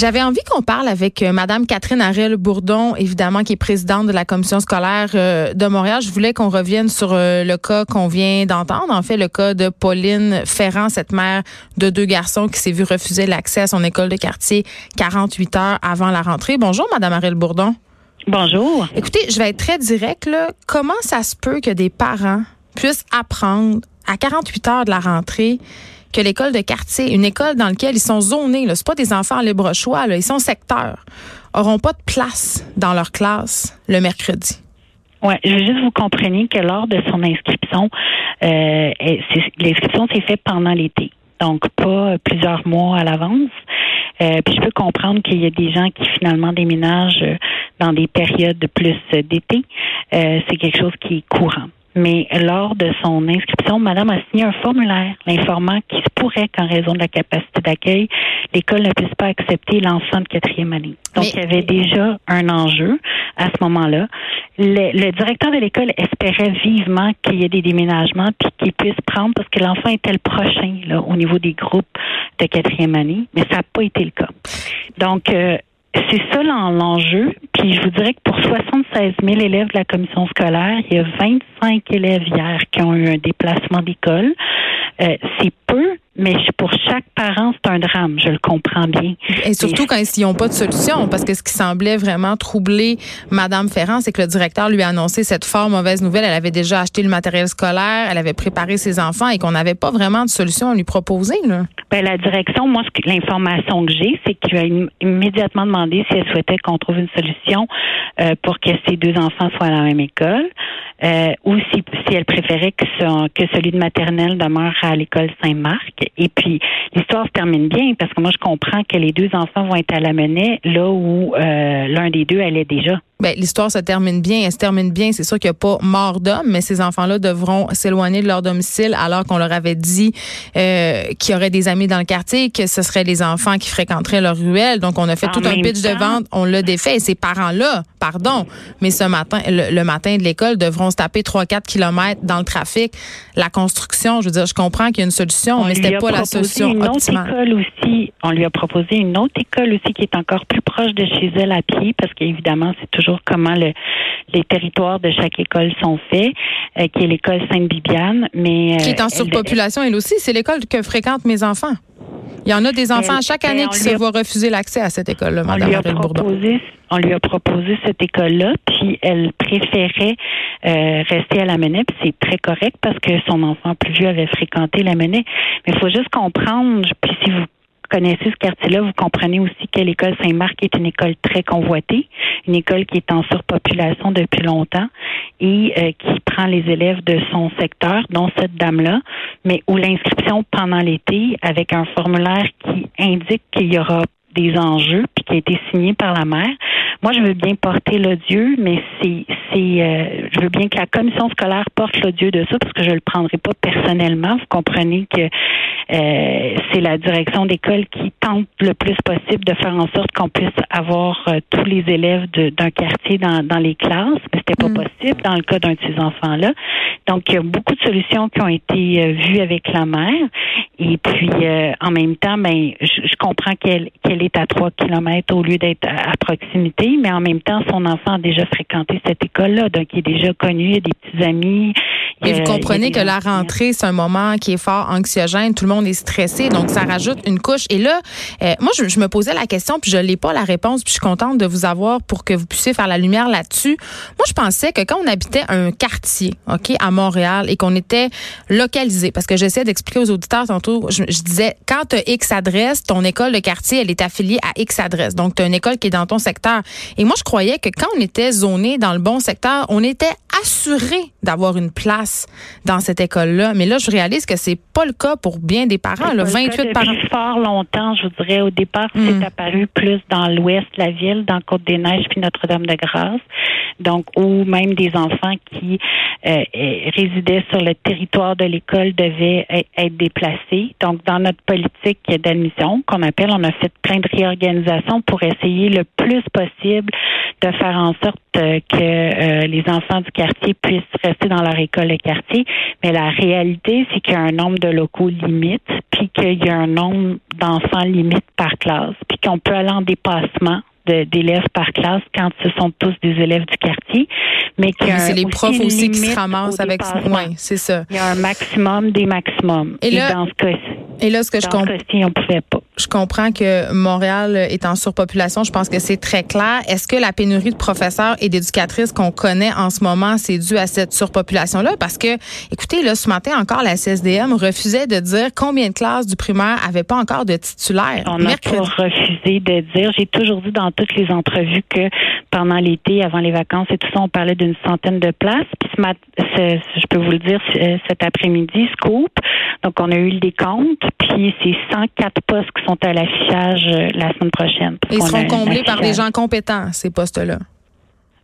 J'avais envie qu'on parle avec euh, Madame Catherine Ariel Bourdon, évidemment, qui est présidente de la commission scolaire euh, de Montréal. Je voulais qu'on revienne sur euh, le cas qu'on vient d'entendre. En fait, le cas de Pauline Ferrand, cette mère de deux garçons qui s'est vue refuser l'accès à son école de quartier 48 heures avant la rentrée. Bonjour, Madame Ariel Bourdon. Bonjour. Écoutez, je vais être très direct. Là. Comment ça se peut que des parents puissent apprendre à 48 heures de la rentrée que l'école de quartier, une école dans laquelle ils sont zonés, ce pas des enfants libre choix, là, ils sont secteurs, auront pas de place dans leur classe le mercredi. Oui, je veux juste vous compreniez que lors de son inscription, euh, l'inscription s'est faite pendant l'été, donc pas plusieurs mois à l'avance. Euh, puis je peux comprendre qu'il y a des gens qui finalement déménagent dans des périodes plus d'été. Euh, c'est quelque chose qui est courant. Mais lors de son inscription, Madame a signé un formulaire l'informant qu'il se pourrait qu'en raison de la capacité d'accueil, l'école ne puisse pas accepter l'enfant de quatrième année. Donc, il y avait déjà un enjeu à ce moment-là. Le, directeur de l'école espérait vivement qu'il y ait des déménagements puis qu'il puisse prendre parce que l'enfant était le prochain là, au niveau des groupes de quatrième année, mais ça n'a pas été le cas. Donc, euh, c'est ça l'enjeu. Puis je vous dirais que pour 76 000 élèves de la commission scolaire, il y a 25 élèves hier qui ont eu un déplacement d'école. Euh, c'est peu, mais pour chaque parent, c'est un drame, je le comprends bien. Et surtout quand ils n'ont pas de solution, parce que ce qui semblait vraiment troubler Madame Ferrand, c'est que le directeur lui a annoncé cette fort mauvaise nouvelle. Elle avait déjà acheté le matériel scolaire, elle avait préparé ses enfants et qu'on n'avait pas vraiment de solution à lui proposer. Là. Ben, la direction, moi, l'information que j'ai, c'est qu'il a immédiatement demandé si elle souhaitait qu'on trouve une solution euh, pour que ses deux enfants soient à la même école. Euh, ou si, si elle préférait que, que celui de maternelle demeure à l'école Saint-Marc. Et puis, l'histoire se termine bien parce que moi, je comprends que les deux enfants vont être à la menace là où euh, l'un des deux allait déjà. Ben, l'histoire se termine bien. Elle se termine bien. C'est sûr qu'il n'y a pas mort d'homme, mais ces enfants-là devront s'éloigner de leur domicile alors qu'on leur avait dit euh, qu'il y aurait des amis dans le quartier, que ce seraient les enfants qui fréquenteraient leur ruelle. Donc, on a fait tout un pitch de vente. On l'a défait. Et ces parents-là, pardon, mais ce matin, le, matin de l'école, devront se taper 3-4 kilomètres dans le trafic. La construction, je veux dire, je comprends qu'il y a une solution, mais c'était pas la solution une optimale. Autre école aussi, on lui a proposé une autre école aussi qui est encore plus proche de chez elle à pied parce qu'évidemment, c'est toujours comment les territoires de chaque école sont faits, euh, qui est l'école Sainte-Bibiane. mais Qui est en euh, surpopulation, elle, aussi. C'est l'école que fréquentent mes enfants. Il y en a des enfants à chaque année qui se voient refuser l'accès à cette école-là, Mme proposé, On lui a proposé cette école-là, puis elle préférait euh, rester à la Menet, puis c'est très correct parce que son enfant plus vieux avait fréquenté la Menet. Mais il faut juste comprendre, puis si vous connaissez ce quartier-là, vous comprenez aussi que l'école Saint-Marc est une école très convoitée, une école qui est en surpopulation depuis longtemps et euh, qui prend les élèves de son secteur, dont cette dame-là, mais où l'inscription pendant l'été, avec un formulaire qui indique qu'il y aura des enjeux, puis qui a été signé par la mère. Moi, je veux bien porter l'odieux, mais c'est, c'est, euh, je veux bien que la commission scolaire porte l'odieux de ça, parce que je le prendrai pas personnellement. Vous comprenez que euh, c'est la direction d'école qui tente le plus possible de faire en sorte qu'on puisse avoir euh, tous les élèves d'un quartier dans, dans les classes, mais c'était pas mm. possible dans le cas d'un de ces enfants-là. Donc, il y a beaucoup de solutions qui ont été vues avec la mère. Et puis, en même temps, ben, je, comprends qu'elle, qu'elle est à 3 kilomètres au lieu d'être à, proximité, mais en même temps, son enfant a déjà fréquenté cette école-là, donc il est déjà connu, il a des petits amis. Et vous comprenez que la rentrée, c'est un moment qui est fort anxiogène, tout le monde est stressé, donc ça rajoute une couche. Et là, euh, moi, je, me posais la question, puis je n'ai pas la réponse, puis je suis contente de vous avoir pour que vous puissiez faire la lumière là-dessus. Moi, je pensais que quand on habitait un quartier, OK, à Montréal, et qu'on était localisé, parce que j'essaie d'expliquer aux auditeurs tantôt, je, je disais, quand tu as X adresse, ton école de quartier, elle est affiliée à X adresse. Donc, tu as une école qui est dans ton secteur. Et moi, je croyais que quand on était zoné dans le bon secteur, on était assuré d'avoir une place dans cette école-là. Mais là, je réalise que c'est pas le cas pour bien des parents. Là, 28 parents. fort longtemps, je vous dirais. Au départ, c'est hmm. apparu plus dans l'ouest de la ville, dans Côte-des-Neiges puis Notre-Dame-de-Grâce. Donc, ou même des enfants qui euh, résidaient sur le territoire de l'école devaient être déplacés. Donc, dans notre politique d'admission, qu'on appelle, on a fait plein de réorganisations pour essayer le plus possible de faire en sorte euh, que euh, les enfants du quartier puissent rester dans leur école quartier. Mais la réalité, c'est qu'il y a un nombre de locaux limite, puis qu'il y a un nombre d'enfants limite par classe, puis qu'on peut aller en dépassement d'élèves par classe quand ce sont tous des élèves du quartier, mais que c'est les profs aussi qui se ramassent avec ouais, c'est ça. Il y a un maximum des maximums. Et, là, dans ce cas et là, ce que je comprends, on pouvait pas. Je comprends que Montréal est en surpopulation. Je pense que c'est très clair. Est-ce que la pénurie de professeurs et d'éducatrices qu'on connaît en ce moment, c'est dû à cette surpopulation-là? Parce que, écoutez, là, ce matin encore, la CSDM refusait de dire combien de classes du primaire n'avaient pas encore de titulaires. On n'a pas refusé de dire. J'ai toujours dit dans toutes les entrevues que pendant l'été, avant les vacances et tout ça, on parlait d'une centaine de places. Puis ce matin, je peux vous le dire, cet après-midi, Scoop. Donc, on a eu le décompte puis c'est 104 postes qui sont à l'affichage euh, la semaine prochaine. Ils seront comblés par des gens compétents, ces postes-là.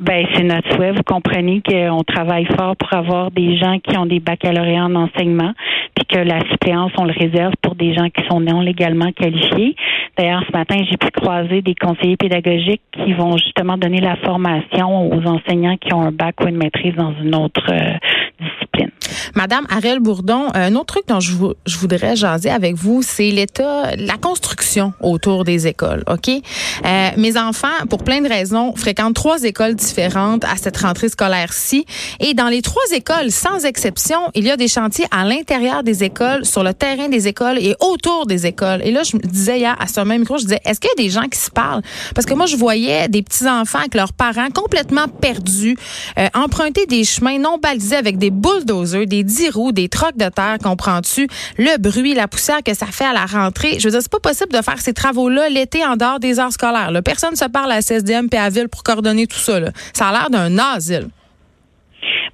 Ben, c'est notre souhait. Vous comprenez qu'on travaille fort pour avoir des gens qui ont des baccalauréats en enseignement, puis que la suppléance, on le réserve pour des gens qui sont non légalement qualifiés. D'ailleurs, ce matin, j'ai pu croiser des conseillers pédagogiques qui vont justement donner la formation aux enseignants qui ont un bac ou une maîtrise dans une autre euh, discipline. Madame Ariel Bourdon, un autre truc dont je, voudrais jaser avec vous, c'est l'état, la construction autour des écoles. Ok, euh, mes enfants, pour plein de raisons, fréquentent trois écoles différentes à cette rentrée scolaire-ci, et dans les trois écoles, sans exception, il y a des chantiers à l'intérieur des écoles, sur le terrain des écoles et autour des écoles. Et là, je me disais hier à ce micro, je disais, est-ce qu'il y a des gens qui se parlent? Parce que moi, je voyais des petits enfants avec leurs parents complètement perdus, euh, emprunter des chemins non balisés avec des bulldozers, des dix roues, des trocs de terre, comprends-tu? Le bruit, la poussière que ça fait à la rentrée. Je veux dire, c'est pas possible de faire ces travaux-là l'été en dehors des heures scolaires. Personne ne se parle à CSDM et à Ville pour coordonner tout ça. Ça a l'air d'un asile.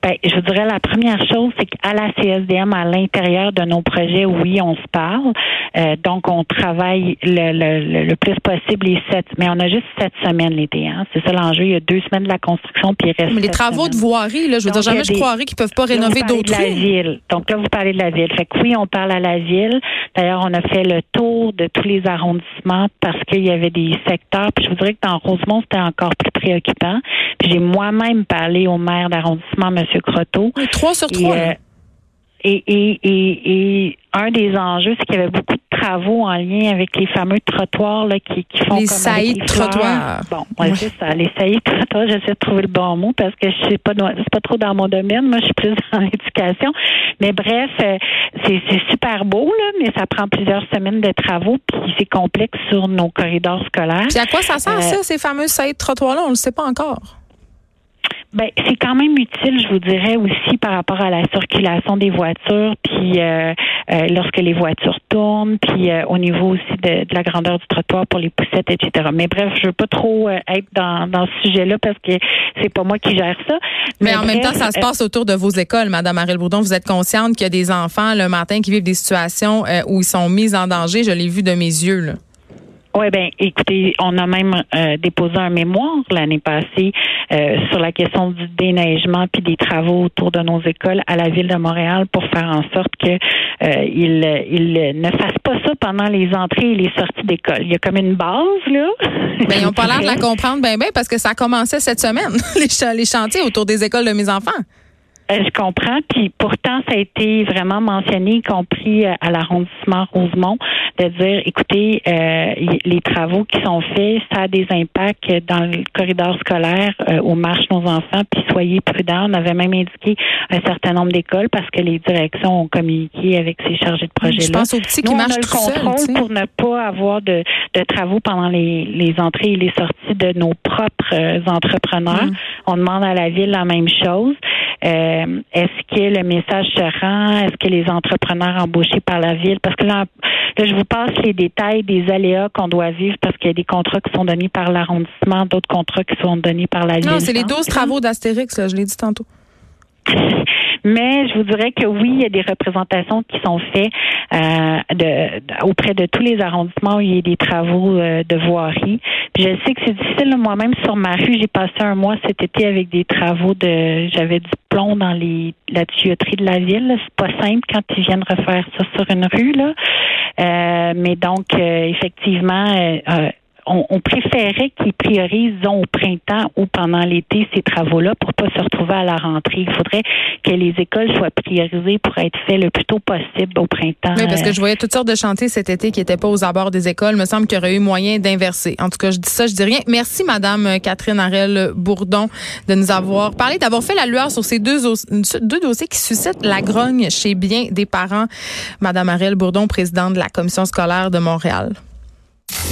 Ben, je vous dirais la première chose, c'est qu'à la CSDM, à l'intérieur de nos projets, oui, on se parle. Euh, donc, on travaille le, le, le, plus possible les sept, mais on a juste sept semaines l'été. Hein. C'est ça l'enjeu. Il y a deux semaines de la construction, puis il reste. Mais les travaux de voirie, là, je veux dire, jamais je croirais qu'ils peuvent pas rénover d'autres. la ville. Donc là, vous parlez de la ville. Fait que oui, on parle à la ville. D'ailleurs, on a fait le tour de tous les arrondissements parce qu'il y avait des secteurs. Puis je vous dirais que dans Rosemont, c'était encore plus préoccupant. Puis j'ai moi-même parlé au maire d'arrondissement, Croteau. Trois sur trois. Euh, et, et, et, un des enjeux, c'est qu'il y avait beaucoup de travaux en lien avec les fameux trottoirs là, qui, qui font les saillies de trottoirs. Bon, ouais, c'est ça. Les saillies de trottoirs, j'essaie de trouver le bon mot parce que je sais pas, c'est pas trop dans mon domaine. Moi, je suis plus dans l'éducation. Mais bref, euh, c'est super beau là, mais ça prend plusieurs semaines de travaux puis c'est complexe sur nos corridors scolaires. Puis à quoi ça sert ça, euh, ces fameux saillies de trottoirs là On le sait pas encore. Ben, c'est quand même utile, je vous dirais aussi par rapport à la circulation des voitures, puis euh, euh, lorsque les voitures tournent, puis euh, au niveau aussi de, la grandeur du trottoir pour les poussettes, etc. Mais bref, je veux pas trop être dans, dans ce sujet-là parce que c'est pas moi qui gère ça. Mais, en même temps, ça se passe autour de vos écoles, Madame Ariel Bourdon. Vous êtes consciente qu'il y a des enfants le matin qui vivent des situations où ils sont mis en danger. Je l'ai vu de mes yeux. Là. Oui, ben, écoutez, on a même euh, déposé un mémoire l'année passée euh, sur la question du déneigement puis des travaux autour de nos écoles à la ville de Montréal pour faire en sorte que euh, il, ne fassent pas ça pendant les entrées et les sorties d'école. Il y a comme une base là. Ben, ils n'ont pas l'air de la comprendre bien, bien parce que ça a commencé cette semaine les, les chantiers autour des écoles de mes enfants. Euh, je comprends. Puis pourtant, ça a été vraiment mentionné, y compris euh, à l'arrondissement Rosemont, de dire, écoutez, euh, les travaux qui sont faits, ça a des impacts dans le corridor scolaire où marchent nos enfants. Puis soyez prudents. On avait même indiqué un certain nombre d'écoles parce que les directions ont communiqué avec ces chargés de projet-là. Je pense aux petits qui Nous, marchent on a le contrôle pour ne pas avoir de, de travaux pendant les, les, entrées et les sorties de nos propres entrepreneurs. Mm. On demande à la ville la même chose. Euh, est-ce que le message se rend? Est-ce que les entrepreneurs embauchés par la ville? Parce que là, je vous passe les détails des aléas qu'on doit vivre parce qu'il y a des contrats qui sont donnés par l'arrondissement, d'autres contrats qui sont donnés par la ville. Non, c'est les 12 travaux d'Astérix, je l'ai dit tantôt. Mais je vous dirais que oui, il y a des représentations qui sont faites euh, de, auprès de tous les arrondissements où il y a des travaux euh, de voirie. Puis je sais que c'est difficile. Moi-même, sur ma rue, j'ai passé un mois cet été avec des travaux de... J'avais du plomb dans les la tuyauterie de la ville. C'est pas simple quand ils viennent refaire ça sur une rue. là. Euh, mais donc, effectivement on, préférait qu'ils priorisent, disons, au printemps ou pendant l'été ces travaux-là pour pas se retrouver à la rentrée. Il faudrait que les écoles soient priorisées pour être faites le plus tôt possible au printemps. Oui, parce que je voyais toutes sortes de chantiers cet été qui n'étaient pas aux abords des écoles. Il me semble qu'il y aurait eu moyen d'inverser. En tout cas, je dis ça, je dis rien. Merci, Madame Catherine Arel Bourdon, de nous avoir parlé, d'avoir fait la lueur sur ces deux, deux dossiers qui suscitent la grogne chez bien des parents. Madame Arel Bourdon, présidente de la commission scolaire de Montréal.